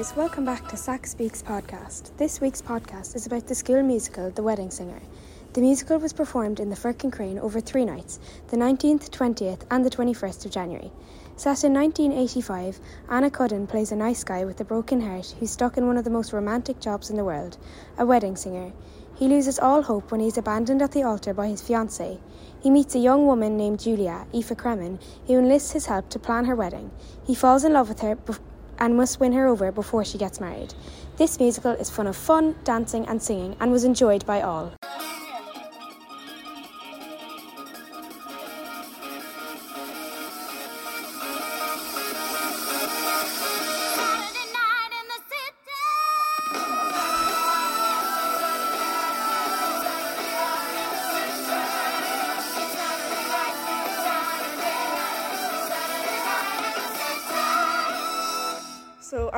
Guys, welcome back to Sack Speaks podcast. This week's podcast is about the school musical The Wedding Singer. The musical was performed in the Firkin Crane over three nights the 19th, 20th, and the 21st of January. Set in 1985, Anna Cudden plays a nice guy with a broken heart who's stuck in one of the most romantic jobs in the world a wedding singer. He loses all hope when he's abandoned at the altar by his fiancée. He meets a young woman named Julia, Aoife Cremin, who enlists his help to plan her wedding. He falls in love with her and must win her over before she gets married. This musical is full of fun, dancing, and singing and was enjoyed by all.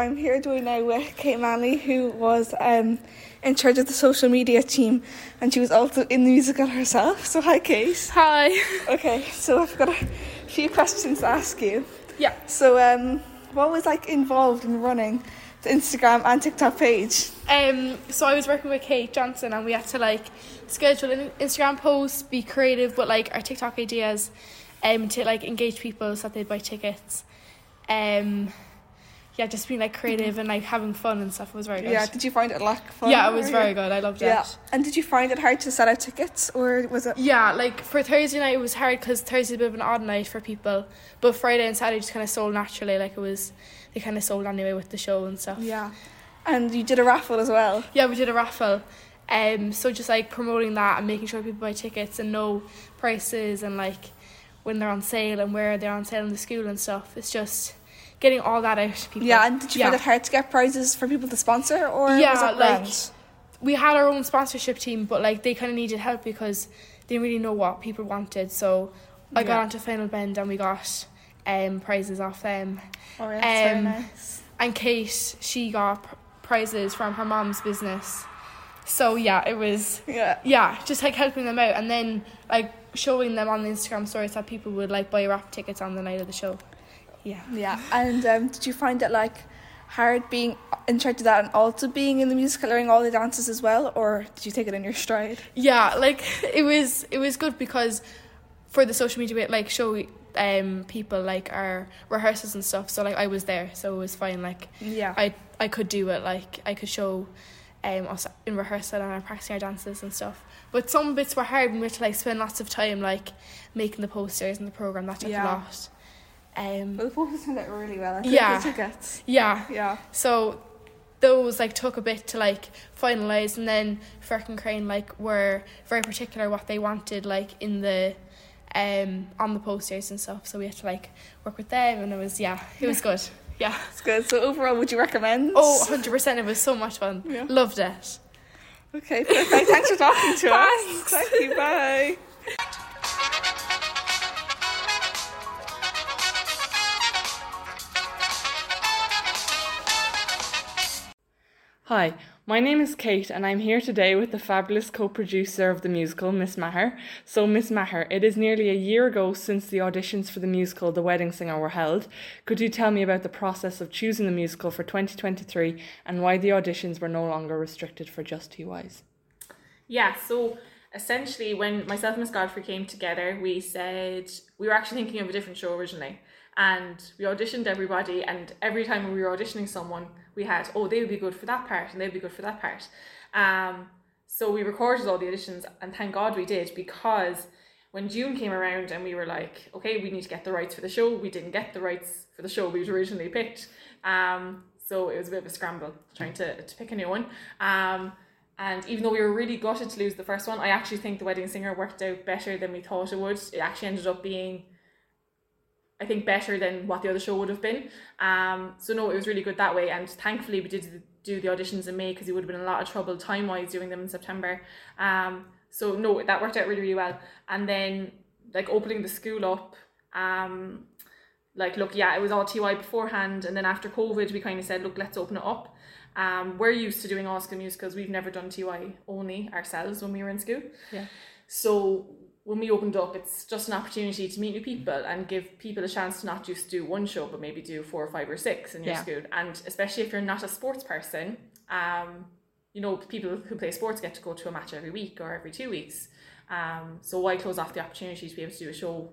I'm here doing now with Kate Manley, who was um, in charge of the social media team, and she was also in the musical herself. So hi, Kate. Hi. Okay, so I've got a few questions to ask you. Yeah. So, um, what was like involved in running the Instagram and TikTok page? Um. So I was working with Kate Johnson, and we had to like schedule an Instagram posts, be creative, with like our TikTok ideas, um, to like engage people so that they'd buy tickets. Um. Yeah, just being like creative and like having fun and stuff was very good. Yeah, did you find it like fun? Yeah, it was very good. I loved it. Yeah, it. and did you find it hard to sell out tickets, or was it? Yeah, like for Thursday night it was hard because Thursday's a bit of an odd night for people, but Friday and Saturday just kind of sold naturally. Like it was, they kind of sold anyway with the show and stuff. Yeah, and you did a raffle as well. Yeah, we did a raffle. Um, so just like promoting that and making sure people buy tickets and know prices and like when they're on sale and where they're on sale in the school and stuff. It's just getting all that out to people. Yeah, and did you find it hard to get prizes for people to sponsor, or Yeah, was it like-? We had our own sponsorship team, but like they kind of needed help because they didn't really know what people wanted. So I got Yeah. onto Final Bend and we got um prizes off them. Oh, yeah, that's very um, nice. And Kate, she got pr- prizes from her mom's business. So yeah, it was Yeah. yeah, just like helping them out and then like showing them on the Instagram stories that people would like buy wrap tickets on the night of the show. Yeah. Yeah, and um, did you find it like hard being in charge of that and also being in the musical, learning all the dances as well, or did you take it in your stride? Yeah, like it was it was good because for the social media bit, like show um people like our rehearsals and stuff. So like I was there, so it was fine. Like Yeah, I I could do it. Like I could show um us in rehearsal and our practicing our dances and stuff. But some bits were hard and we had to like spend lots of time like making the posters and the program. That took Yeah. a lot. Um well, the posters turned out really well. I Yeah. the tickets. yeah. Yeah, So those like took a bit to like finalize and then Firkin Crane like were very particular what they wanted like in the um on the posters and stuff. So we had to like work with them and it was yeah, it was good. Yeah. it's good. So overall, would you recommend? Oh, 100% it was so much fun. Yeah. Loved it. okay, perfect. Thanks for talking to us. Thank you. Bye. Hi, my name is Kate, and I'm here today with the fabulous co producer of the musical, Miss Maher. So, Miss Maher, it is nearly a year ago since the auditions for the musical The Wedding Singer were held. Could you tell me about the process of choosing the musical for 2023 and why the auditions were no longer restricted for just two TYs? Yeah, so essentially, when myself and Miss Godfrey came together, we said we were actually thinking of a different show originally. And we auditioned everybody, and every time we were auditioning someone, we had, oh, they would be good for that part, and they'd be good for that part. Um, so we recorded all the auditions, and thank God we did because when June came around and we were like, okay, we need to get the rights for the show, we didn't get the rights for the show we'd originally picked. Um, so it was a bit of a scramble trying to, to pick a new one. Um, and even though we were really gutted to lose the first one, I actually think the wedding singer worked out better than we thought it would. It actually ended up being, I think, better than what the other show would have been. Um, so no, it was really good that way. And thankfully, we did do the auditions in May because it would have been a lot of trouble time wise doing them in September. Um, so no, that worked out really really well. And then like opening the school up, um, like look, yeah, it was all TY beforehand, and then after COVID, we kind of said, look, let's open it up. Um, we're used to doing all school musicals. We've never done TY only ourselves when we were in school. Yeah. So when we opened up, it's just an opportunity to meet new people and give people a chance to not just do one show, but maybe do four or five or six in your Yeah. school. And especially if you're not a sports person, um, you know, people who play sports get to go to a match every week or every two weeks. Um, so why close off the opportunity to be able to do a show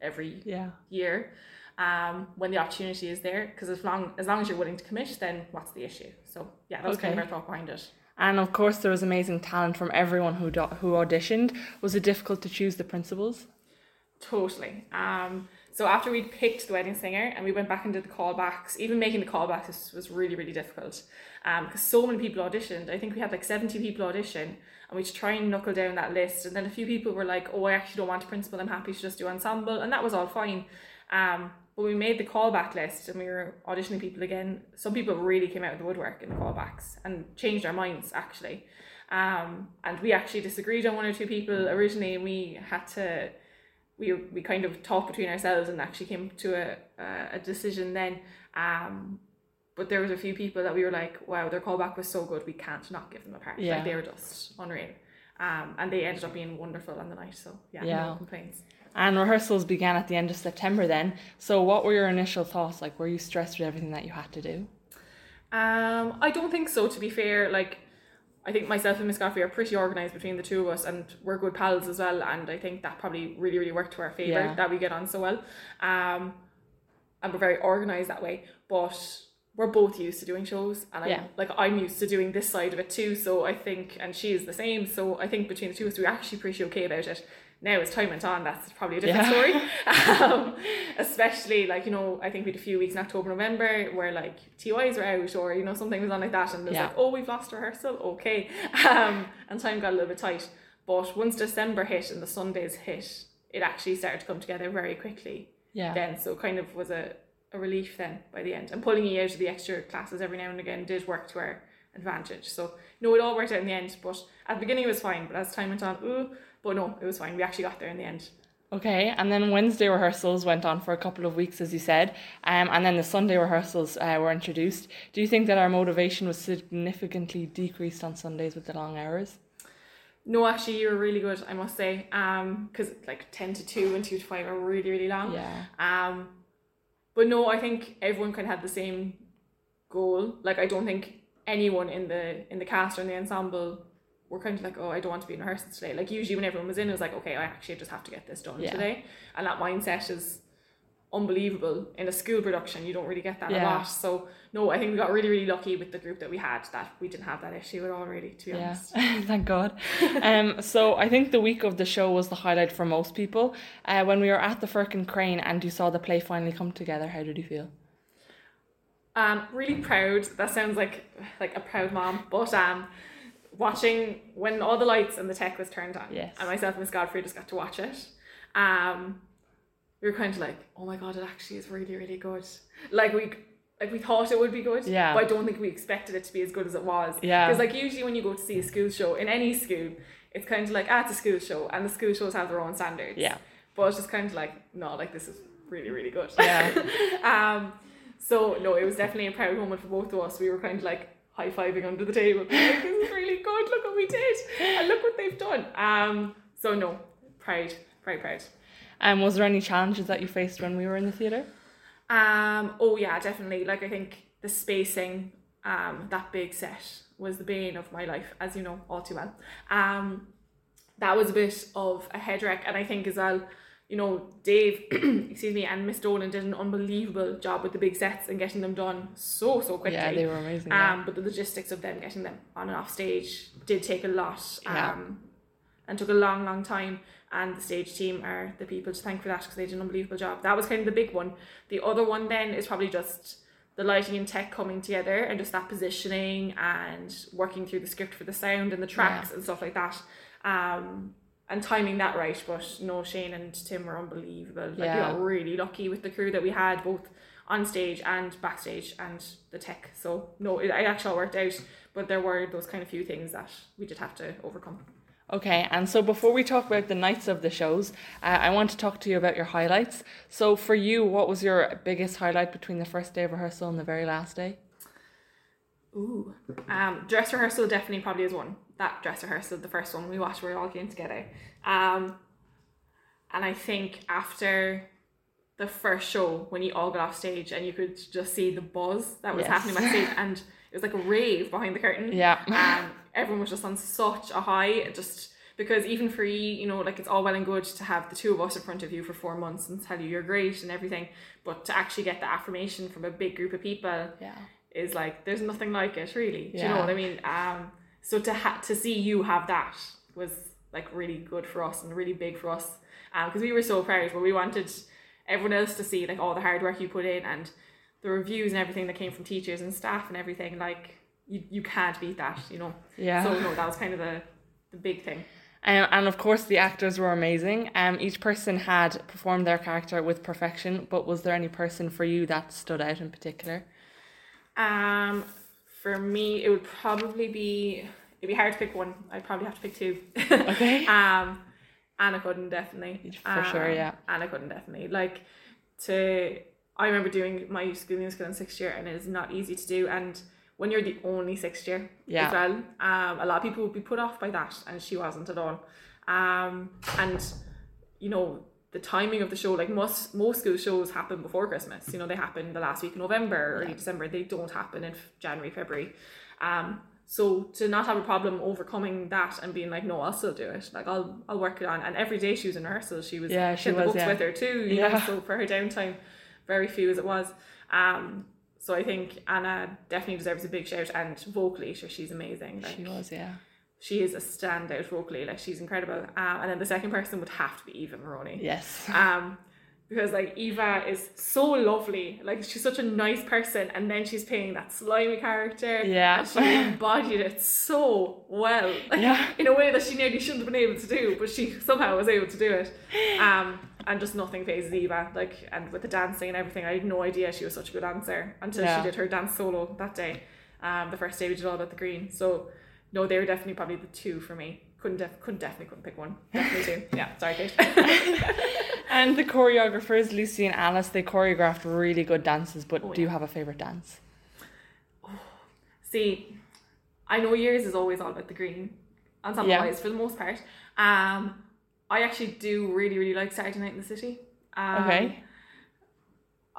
every Yeah. year um, when the opportunity is there? Because as long as long as you're willing to commit, then what's the issue? So yeah, that was kind of Okay. our thought behind it. And of course, there was amazing talent from everyone who who auditioned. Was it difficult to choose the principals? Totally. Um, so after we'd picked the wedding singer and we went back and did the callbacks, even making the callbacks was, really, really difficult. Um, because so many people auditioned. I think we had like 70 people audition and we would try and knuckle down that list. And then a few people were like, oh, I actually don't want a principal. I'm happy to just do ensemble. And that was all fine. Um, but we made the callback list and we were auditioning people again. Some people really came out of the woodwork in the callbacks and changed our minds actually. Um, and we actually disagreed on one or two people originally and we had to we we kind of talked between ourselves and actually came to a a, a decision then. Um, but there was a few people that we were like, wow, their callback was so good, we can't not give them a part. Yeah. Like they were just unreal. Um, and they ended up being wonderful on the night. So yeah, Yeah. no complaints. And rehearsals began at the end of September then. So, what were your initial thoughts? Like, were you stressed with everything that you had to do? Um, I don't think so. To be fair, like I think myself and Miss Godfrey are pretty organised between the two of us, and we're good pals as well. And I think that probably really, really worked to our favour Yeah. that we get on so well. Um, and we're very organised that way. But we're both used to doing shows, and I Yeah. like I'm used to doing this side of it too. So I think, and she is the same. So I think between the two of us, we're actually pretty okay about it. Now, as time went on, that's probably a different Yeah. story. um, especially like you know, I think we had a few weeks in October, November where like TYs were out or you know something was on like that, and it was Yeah. like, oh, we've lost rehearsal, okay, um, and time got a little bit tight. But once December hit and the Sundays hit, it actually started to come together very quickly. Yeah. Then, so kind of was a, a relief then by the end, and pulling you out of the extra classes every now and again did work to our advantage. So no, it all worked out in the end. But at the beginning it was fine, but as time went on, ooh, but no, it was fine. We actually got there in the end. Okay, and then Wednesday rehearsals went on for a couple of weeks, as you said, um, and then the Sunday rehearsals uh, were introduced. Do you think that our motivation was significantly decreased on Sundays with the long hours? No, actually, you were really good, I must say. Um, because like ten to two and two to five are really, really long. Yeah. Um, but no, I think everyone kind of had the same goal. Like, I don't think anyone in the in the cast or in the ensemble were kind of like, oh, I don't want to be in rehearsal today. Like, usually when everyone was in, it was like, okay, I actually just have to get this done Yeah. today, and that mindset is unbelievable in a school production. You don't really get that a Yeah. lot. So no, I think we got really, really lucky with the group that we had that we didn't have that issue at all. Really, to be Yeah, honest. thank God. Um, so I think the week of the show was the highlight for most people. Uh, when we were at the Firkin Crane and you saw the play finally come together, how did you feel? Um, really proud. That sounds like like a proud mom, but um, watching when all the lights and the tech was turned on, Yes. and myself and Miss Godfrey just got to watch it. Um, we were kind of like, oh my god, it actually is really really good. Like we like we thought it would be good, Yeah. but I don't think we expected it to be as good as it was. Yeah. because like usually when you go to see a school show in any school, it's kind of like ah, it's a school show, and the school shows have their own standards. Yeah. but it's just kind of like no, like this is really really good. Yeah. um, so no, it was definitely a proud moment for both of us. We were kind of like high fiving under the table, like, "This is really good. Look what we did, and look what they've done." Um, so no, proud, proud, proud. Um, was there any challenges that you faced when we were in the theatre? Um, oh yeah, definitely. Like I think the spacing, um, that big set was the bane of my life, as you know all too well. Um, that was a bit of a head wreck, and I think as well, you know, Dave, excuse me, and Miss Dolan did an unbelievable job with the big sets and getting them done so so quickly. Yeah, they were amazing. Um, yeah. but the logistics of them getting them on and off stage did take a lot. Um, Yeah. and took a long, long time. And the stage team are the people to thank for that because they did an unbelievable job. That was kind of the big one. The other one then is probably just the lighting and tech coming together and just that positioning and working through the script for the sound and the tracks and stuff like that. Um, and timing that right. But no, Shane and Tim were unbelievable. Like we Yeah. got really lucky with the crew that we had, both on stage and backstage and the tech. So no, it, it actually all worked out. But there were those kind of few things that we did have to overcome. Okay, and so before we talk about the nights of the shows, uh, I want to talk to you about your highlights. So for you, what was your biggest highlight between the first day of rehearsal and the very last day? Ooh. Um, dress rehearsal definitely probably is one. That dress rehearsal, the first one we watched, where we all came together. Um, and I think after the first show when you all got off stage and you could just see the buzz that was Yes. happening backstage and it was like a rave behind the curtain Yeah. um, everyone was just on such a high just because even for you you know like it's all well and good to have the two of us in front of you for four months and tell you you're great and everything but to actually get the affirmation from a big group of people Yeah. Is like there's nothing like it really do you know what I mean um so to ha- to see you have that was like really good for us and really big for us because we were so proud but we wanted everyone else to see like all the hard work you put in and the reviews and everything that came from teachers and staff and everything like you, you can't beat that you know Yeah. so no that was kind of the the big thing Um, and of course, the actors were amazing. Um, each person had performed their character with perfection, but was there any person for you that stood out in particular? Um, for me, it would probably be it'd be hard to pick one. I'd probably have to pick two. Okay. um, Anna Cudden definitely. For sure, Um, yeah. Anna Cudden definitely like to. I remember doing my school musical in sixth year, and it is not easy to do. And when you're the only sixth year Yeah. as well, um, a lot of people would be put off by that, and she wasn't at all. Um, and you know the timing of the show like most most school shows happen before christmas. You know they happen the last week of november early december. They don't happen in january february. Um so to not have a problem overcoming that and being like no i'll still do it. Like i'll i'll work it on. And every day she was in rehearsal she was Yeah, she had the was, books yeah. with her too you know Yeah. so for her downtime very few as it was. Um so i think anna definitely deserves a big shout and vocally sure she's amazing. Like, She was, yeah. She is a standout vocally like she's incredible um, and then the second person would have to be eva maroney Yes. um because like Eva is so lovely like she's such a nice person and then she's playing that slimy character Yeah. and she embodied it so well Yeah. in a way that she nearly shouldn't have been able to do but she somehow was able to do it um and just nothing phases Eva like and with the dancing and everything I had no idea she was such a good dancer until Yeah. she did her dance solo that day um the first day we did all about the green so no they were definitely probably the two for me couldn't def- couldn't definitely couldn't pick one definitely two yeah sorry Kate And the choreographers, Lucy and Alice, they choreographed really good dances, but Oh, do you have a favourite dance? See, I know yours is always all about the green ensemble Yeah. wise for the most part. Um, I actually do really, really like Saturday Night in the City. Um, Okay.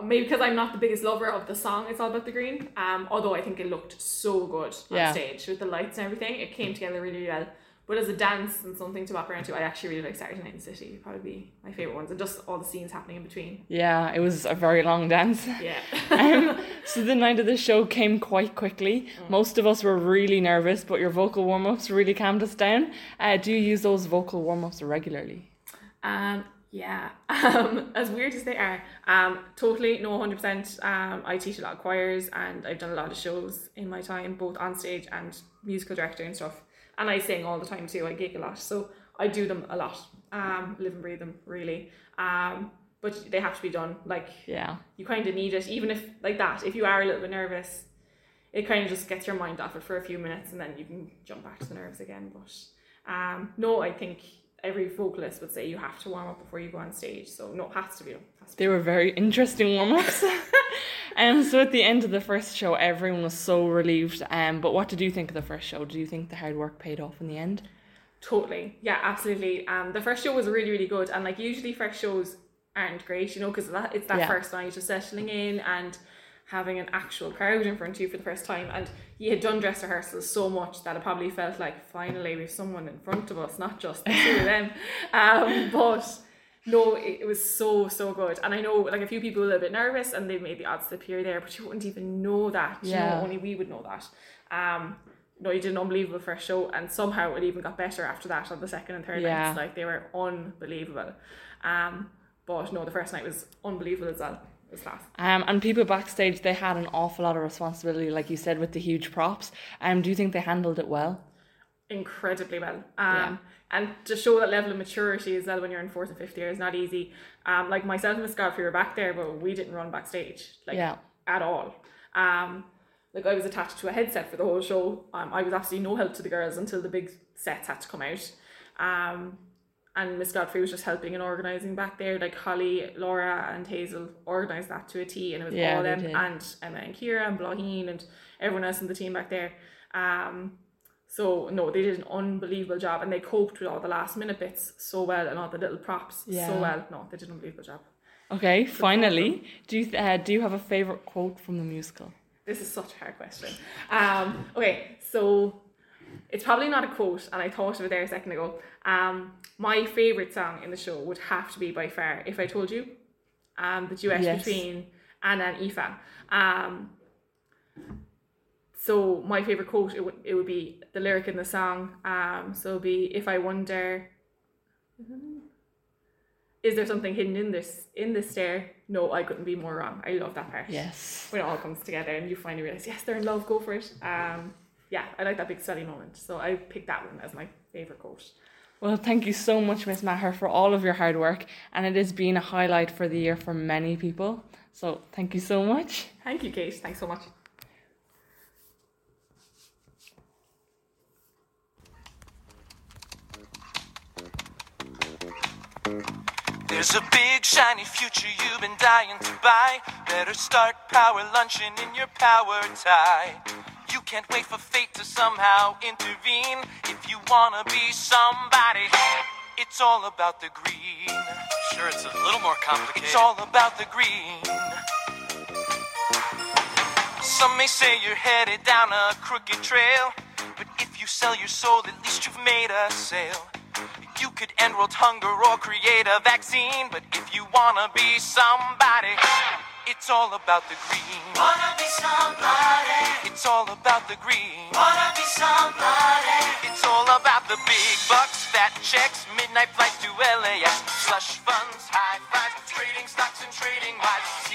Maybe because I'm not the biggest lover of the song It's All About the Green. Um, although I think it looked so good on Yeah. stage with the lights and everything. It came together really, really well. But as a dance and something to walk around to, I actually really like Saturday Night in the City. It'd probably be my favourite ones. And just all the scenes happening in between. Yeah, it was a very long dance. Yeah. Um, so the night of the show came quite quickly. Most of us were really nervous, but your vocal warm ups really calmed us down. Uh, do you use those vocal warm ups regularly? Um, yeah. Um, as weird as they are, um, totally no, hundred percent. Um, I teach a lot of choirs and I've done a lot of shows in my time, both on stage and musical director and stuff. And I sing all the time too. I gig a lot, so I do them a lot. Um, live and breathe them really. Um, but they have to be done. Like Yeah. you kind of need it, even if like that. If you are a little bit nervous, it kind of just gets your mind off it for a few minutes, and then you can jump back to the nerves again. But um, no, I think every vocalist would say you have to warm up before you go on stage. So no, it has to be. Has to be They were very interesting warm ups. um, so at the end of the first show, everyone was so relieved. Um, but what did you think of the first show? Do you think the hard work paid off in the end? Totally. Yeah, absolutely. Um, the first show was really, really good. And like usually first shows aren't great, you know, because that it's that Yeah. first night of settling in and having an actual crowd in front of you for the first time. And you had done dress rehearsals so much that it probably felt like finally we have someone in front of us, not just the two of them. Um, but no, it, it was so, so good. And I know like a few people were a little bit nervous and they made the odds appear there, but you wouldn't even know that. You Yeah. know, only we would know that. Um, no, you did an unbelievable first show, and somehow it even got better after that on the second and third Yeah. nights. Like they were unbelievable. Um, but no, the first night was unbelievable as well. Class. Um, and people backstage, they had an awful lot of responsibility, like you said, with the huge props. Um, do you think they handled it well? incredibly well. Um, Yeah. And to show that level of maturity as well when you're in fourth and fifth year is not easy. Um, like myself and Miss Godfrey were back there, but we didn't run backstage like Yeah. at all. Um, like I was attached to a headset for the whole show. Um, I was absolutely no help to the girls until the big sets had to come out. Um, and Miss Godfrey was just helping and organising back there. Like Holly, Laura, and Hazel organised that to a T, and it was Yeah, all them did. and Emma and Kira and Bláithín and everyone else in the team back there. Um, So no, they did an unbelievable job, and they coped with all the last minute bits so well, and all the little props Yeah. so well. No, they did an unbelievable job. Okay, finally, do you uh, do you have a favorite quote from the musical? This is such a hard question. Um, okay, so it's probably not a quote, and I thought of it there a second ago. Um, my favorite song in the show would have to be by far "If I Told You," um, the duet Yes. between Anna and Aoife. Um, so my favorite quote it would it would be the lyric in the song. Um, so it'd be "If I wonder." Is there something hidden in this in this stair? No, I couldn't be more wrong. I love that part Yes. when it all comes together and you finally realize yes they're in love go for it um yeah i like that big study moment so i picked that one as my favorite quote Well, thank you so much, Miss Maher, for all of your hard work, and it has been a highlight for the year for many people. So thank you so much. thank you kate thanks so much There's a big shiny future you've been dying to buy. Better start power lunching in your power tie. Can't wait for fate to somehow intervene. If you wanna be somebody, it's all about the green. Sure, it's a little more complicated. It's all about the green. Some may say you're headed down a crooked trail, but if you sell your soul, at least you've made a sale. You could end world hunger or create a vaccine, but if you wanna be somebody, it's all about the green. Wanna be somebody. It's all about the green. Wanna be somebody. It's all about the big bucks, fat checks, midnight flights to LAX, slush funds, high fives, trading stocks and trading wives.